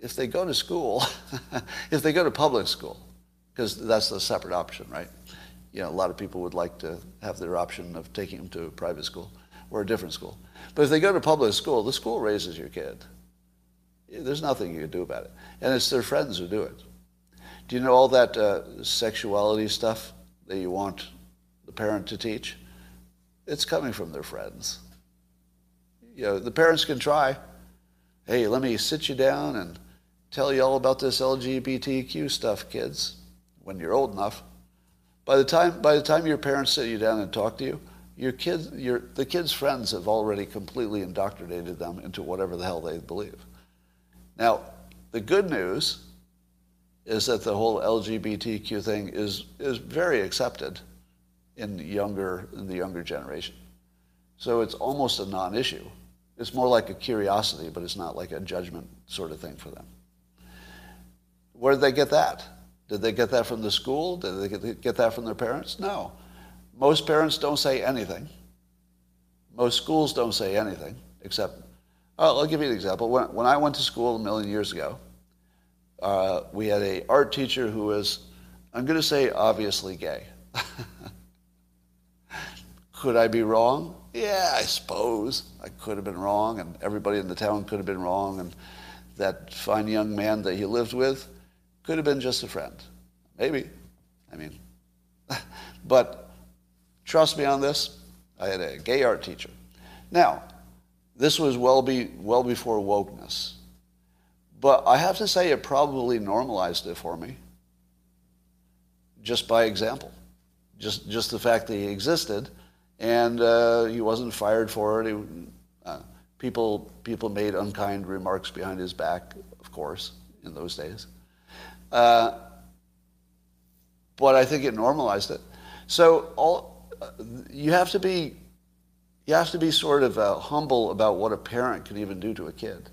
if they go to school, [LAUGHS] if they go to public school, because that's the separate option, right? You know, a lot of people would like to have their option of taking them to a private school or a different school. But if they go to public school, the school raises your kid. There's nothing you can do about it. And it's their friends who do it. Do you know all that uh, sexuality stuff that you want the parent to teach? It's coming from their friends. You know, the parents can try. Hey, let me sit you down and tell you all about this LGBTQ stuff, kids, when you're old enough. By the time, by the time your parents sit you down and talk to you, your kids, your, the kids' friends have already completely indoctrinated them into whatever the hell they believe. Now, the good news is that the whole LGBTQ thing is, is very accepted in younger in the younger generation. So it's almost a non-issue. It's more like a curiosity, but it's not like a judgment sort of thing for them. Where did they get that? Did they get that from the school? Did they get that from their parents? No. Most parents don't say anything. Most schools don't say anything, except, oh, I'll give you an example. When, when I went to school a million years ago, uh, we had a art teacher who was, I'm going to say, obviously gay. [LAUGHS] could I be wrong? Yeah, I suppose I could have been wrong, and everybody in the town could have been wrong, and that fine young man that he lived with could have been just a friend. Maybe. I mean, [LAUGHS] but trust me on this. I had a gay art teacher. Now, this was well, be, well before wokeness. But I have to say it probably normalized it for me just by example. Just, just the fact that he existed and uh, he wasn't fired for it. He, uh, people, people made unkind remarks behind his back, of course, in those days. Uh, but I think it normalized it. So all, you have to be, you have to be sort of uh, humble about what a parent can even do to a kid.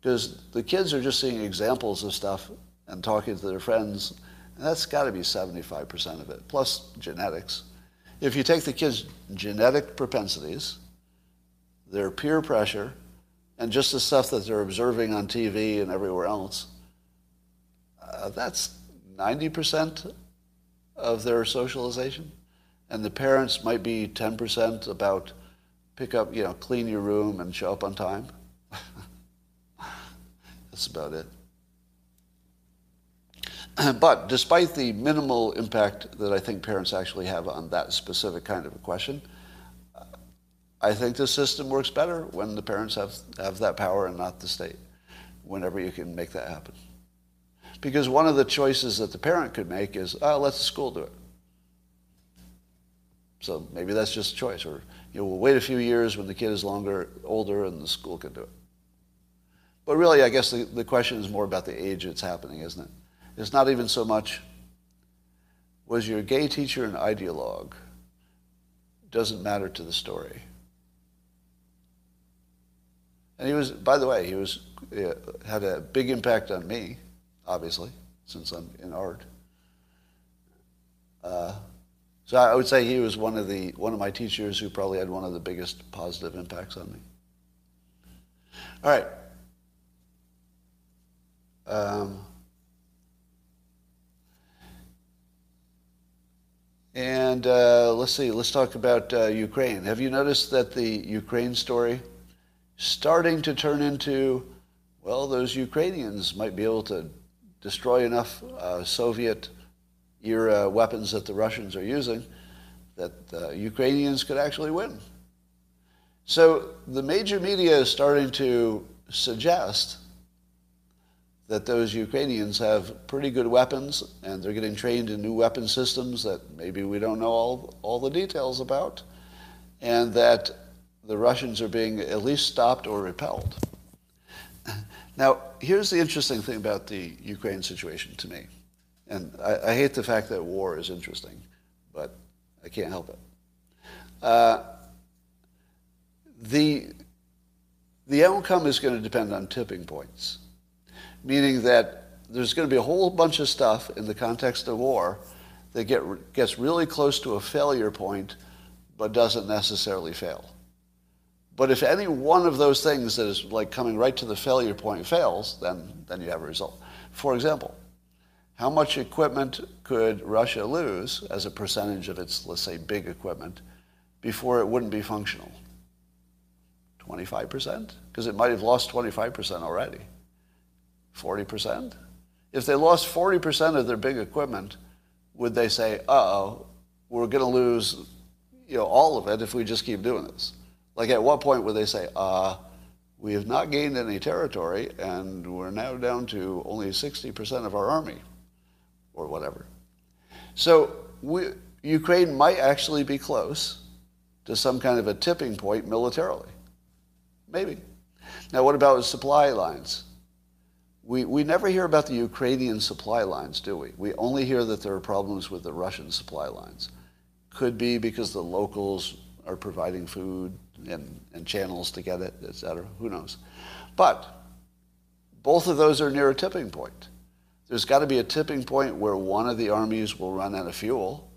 Because the kids are just seeing examples of stuff and talking to their friends, and that's got to be 75% of it, plus genetics. If you take the kids' genetic propensities, their peer pressure, and just the stuff that they're observing on TV and everywhere else, uh, that's 90% of their socialization. And the parents might be 10% about pick up, you know, clean your room and show up on time. [LAUGHS] that's about it. [CLEARS THROAT] But despite the minimal impact that I think parents actually have on that specific kind of a question, uh, I think the system works better when the parents have, have that power and not the state, whenever you can make that happen. Because one of the choices that the parent could make is, oh, let the school do it. So maybe that's just a choice. Or you know, we'll wait a few years when the kid is longer, older and the school can do it. But really, I guess the, the question is more about the age it's happening, isn't it? It's not even so much, was your gay teacher an ideologue? Doesn't matter to the story. And he was, by the way, he was had a big impact on me, obviously, since I'm in art. Uh, so I would say he was one of the one of my teachers who probably had one of the biggest positive impacts on me. All right. Um, and uh, let's see. Let's talk about uh, Ukraine. Have you noticed that the Ukraine story starting to turn into, well, those Ukrainians might be able to destroy enough uh, Soviet era weapons that the Russians are using that the Ukrainians could actually win. So the major media is starting to suggest that those Ukrainians have pretty good weapons and they're getting trained in new weapon systems that maybe we don't know all, all the details about, and that the Russians are being at least stopped or repelled. Now, here's the interesting thing about the Ukraine situation to me. And I, I hate the fact that war is interesting, but I can't help it. Uh, the, the outcome is going to depend on tipping points, meaning that there's going to be a whole bunch of stuff in the context of war that get, gets really close to a failure point but doesn't necessarily fail. But if any one of those things that is like coming right to the failure point fails, then, then you have a result. For example, how much equipment could Russia lose as a percentage of its, let's say, big equipment before it wouldn't be functional? 25%? Because it might have lost 25% already. 40%? If they lost 40% of their big equipment, would they say, uh-oh, we're going to lose you know, all of it if we just keep doing this? Like at what point would they say, uh, we have not gained any territory and we're now down to only 60% of our army or whatever. So we, Ukraine might actually be close to some kind of a tipping point militarily. Maybe. Now, what about supply lines? We, we never hear about the Ukrainian supply lines, do we? We only hear that there are problems with the Russian supply lines. Could be because the locals are providing food and, and channels to get it, et cetera. Who knows? But both of those are near a tipping point. There's got to be a tipping point where one of the armies will run out of fuel.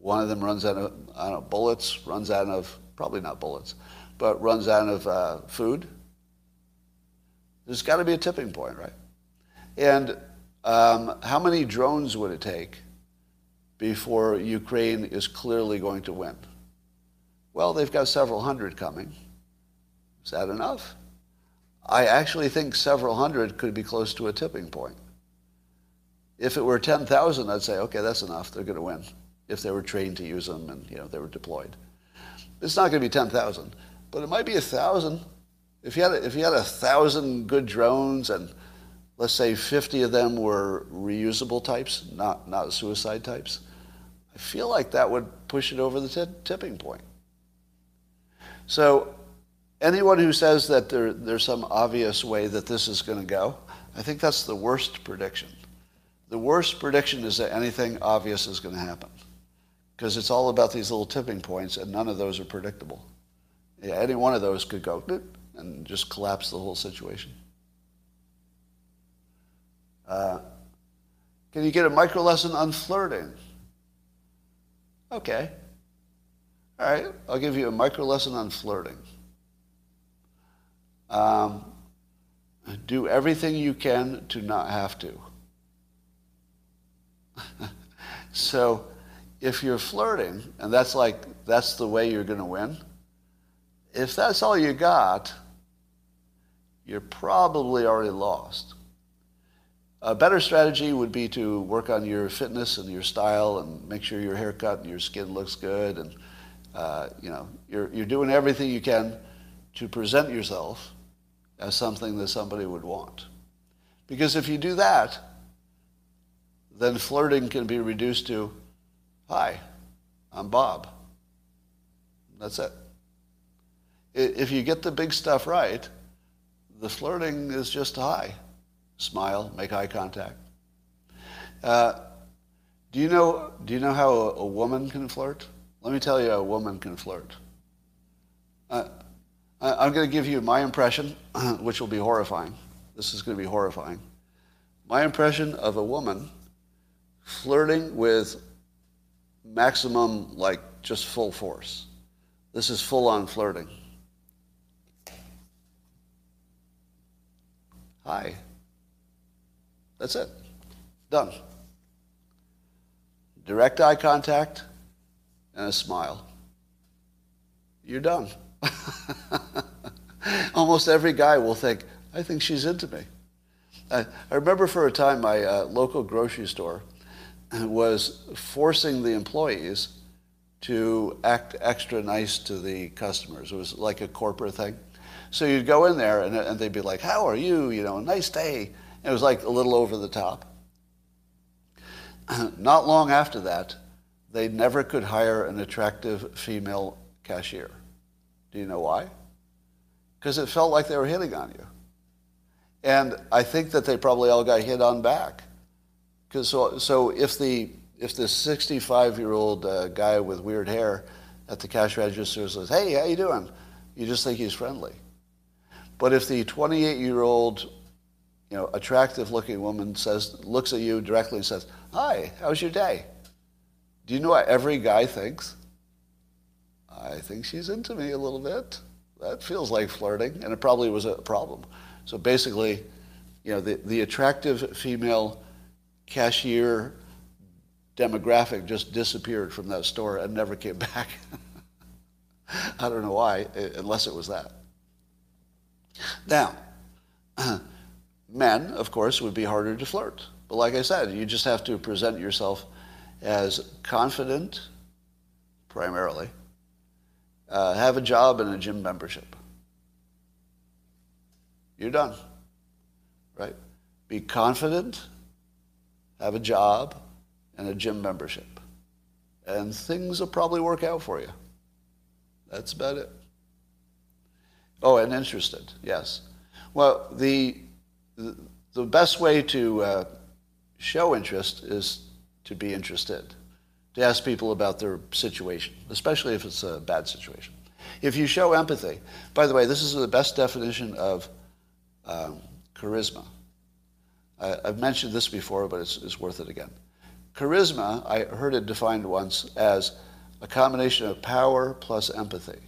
One of them runs out of bullets, runs out of, probably not bullets, but runs out of uh, food. There's got to be a tipping point, right? And um, how many drones would it take before Ukraine is clearly going to win? Well, they've got several hundred coming. Is that enough? I actually think several hundred could be close to a tipping point. If it were 10,000, I'd say, okay, that's enough. They're going to win if they were trained to use them and you know they were deployed. It's not going to be 10,000, but it might be a thousand. If you had a, if you had a thousand good drones and let's say 50 of them were reusable types, not not suicide types, I feel like that would push it over the t- tipping point. So anyone who says that there, there's some obvious way that this is going to go, I think that's the worst prediction. The worst prediction is that anything obvious is going to happen because it's all about these little tipping points and none of those are predictable. Yeah, any one of those could go and just collapse the whole situation. Uh, can you get a micro lesson on flirting? Okay. All right, I'll give you a micro lesson on flirting. Um, do everything you can to not have to. [LAUGHS] so if you're flirting, and that's like, that's the way you're going to win, if that's all you got, you're probably already lost. A better strategy would be to work on your fitness and your style and make sure your haircut and your skin looks good and uh, you know, you're, you're doing everything you can to present yourself as something that somebody would want. Because if you do that, then flirting can be reduced to, hi, I'm Bob. That's it. If you get the big stuff right, the flirting is just hi, smile, make eye contact. Uh, do you know? Do you know how a, a, woman can flirt? Let me tell you, how a woman can flirt. Uh, I, I'm going to give you my impression, [CLEARS THROAT] which will be horrifying. This is going to be horrifying. My impression of a woman flirting with maximum, like just full force. This is full on flirting. Hi. That's it. Done. Direct eye contact and a smile. You're done. [LAUGHS] Almost every guy will think, I think she's into me. I, I remember for a time my uh, local grocery store was forcing the employees to act extra nice to the customers. It was like a corporate thing. So you'd go in there and, and they'd be like, how are you? You know, nice day. It was like a little over the top. [CLEARS THROAT] Not long after that, they never could hire an attractive female cashier. Do you know why? Because it felt like they were hitting on you. And I think that they probably all got hit on back. Because so, so if the if the 65 year old uh, guy with weird hair at the cash register says, "Hey, how you doing?" You just think he's friendly. But if the 28 year old, you know, attractive looking woman says, looks at you directly and says, "Hi, how's your day?" Do you know what every guy thinks? I think she's into me a little bit. That feels like flirting, and it probably was a problem. So basically, you know, the, the attractive female cashier demographic just disappeared from that store and never came [LAUGHS] back. I don't know why, unless it was that. Now, [CLEARS THROAT] men, of course, would be harder to flirt. But like I said, you just have to present yourself as confident, primarily, uh, have a job and a gym membership. You're done, right? Be confident, have a job, and a gym membership. And things will probably work out for you. That's about it. Oh, and interested, yes. Well, the, the best way to uh, show interest is to be interested, to ask people about their situation, especially if it's a bad situation. If you show empathy, by the way, this is the best definition of um, charisma. I, have mentioned this before, but it's, it's worth it again. Charisma, I heard it defined once as a combination of power plus empathy.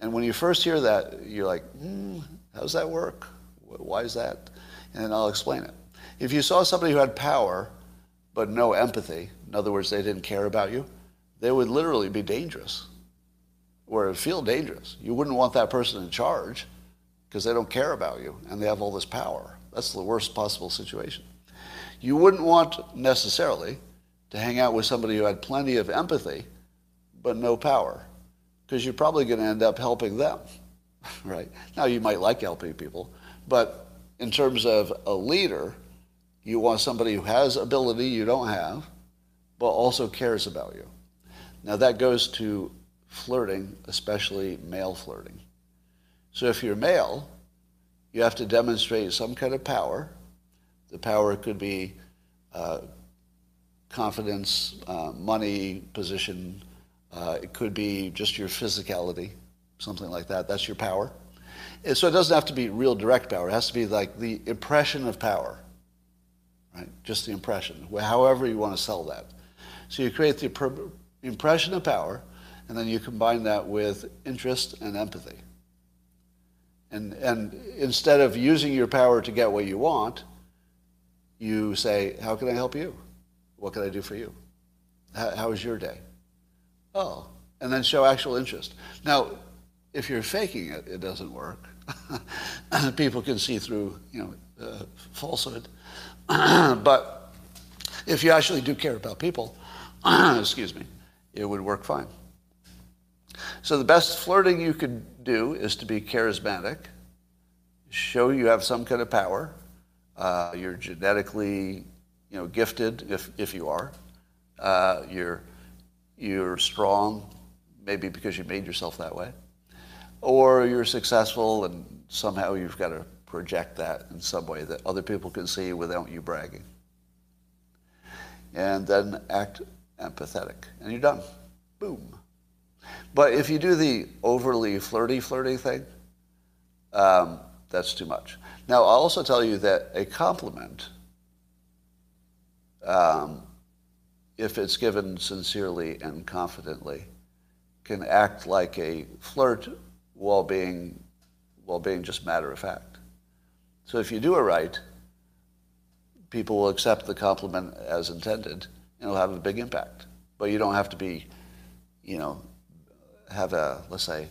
And when you first hear that, you're like, hmm, how does that work? Why is that? And I'll explain it. If you saw somebody who had power but no empathy, in other words, they didn't care about you, they would literally be dangerous or feel dangerous. You wouldn't want that person in charge because they don't care about you and they have all this power. That's the worst possible situation. You wouldn't want necessarily to hang out with somebody who had plenty of empathy but no power because you're probably going to end up helping them, [LAUGHS] right? Now, you might like helping people, but in terms of a leader, you want somebody who has ability you don't have, but also cares about you. Now, that goes to flirting, especially male flirting. So if you're male, you have to demonstrate some kind of power. The power could be uh, confidence, uh, money, position, uh, it could be just your physicality, something like that. That's your power. And so it doesn't have to be real direct power. It has to be like the impression of power, right? Just the impression, however you want to sell that. So you create the impression of power, and then you combine that with interest and empathy. And, and instead of using your power to get what you want, you say, How can I help you? What can I do for you? How, how was your day? Oh, and then show actual interest. Now, if you're faking it, it doesn't work. [LAUGHS] People can see through, you know, uh, falsehood. [CLEARS THROAT] but if you actually do care about people, [CLEARS THROAT] excuse me, it would work fine. So the best flirting you could do is to be charismatic, show you have some kind of power. Uh, you're genetically, you know, gifted if, if you are. Uh, you're you're strong, maybe because you made yourself that way. or you're successful and somehow you've got to project that in some way that other people can see without you bragging. And then act empathetic, and you're done. Boom. But if you do the overly flirty, flirty thing, um, that's too much. Now, I'll also tell you that a compliment, um, if it's given sincerely and confidently, can act like a flirt while being, while being just matter of fact. So if you do it right, people will accept the compliment as intended, and it'll have a big impact. But you don't have to be, you know, have a, let's say,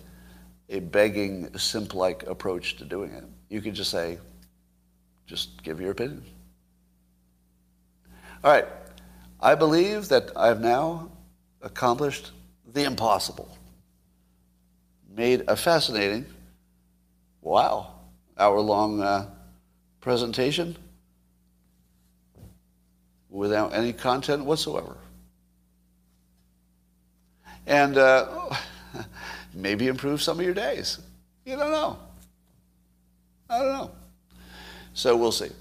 a begging, simp-like approach to doing it. You could just say, just give your opinion. All right. I believe that I've now accomplished the impossible. Made a fascinating, wow, hour-long uh, presentation without any content whatsoever. And uh, [LAUGHS] maybe improve some of your days. You don't know. I don't know. So we'll see.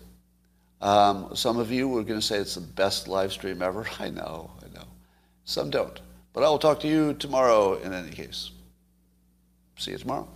Um, some of you were going to say it's the best live stream ever. [LAUGHS] I know, I know. Some don't. But I will talk to you tomorrow in any case. See you tomorrow.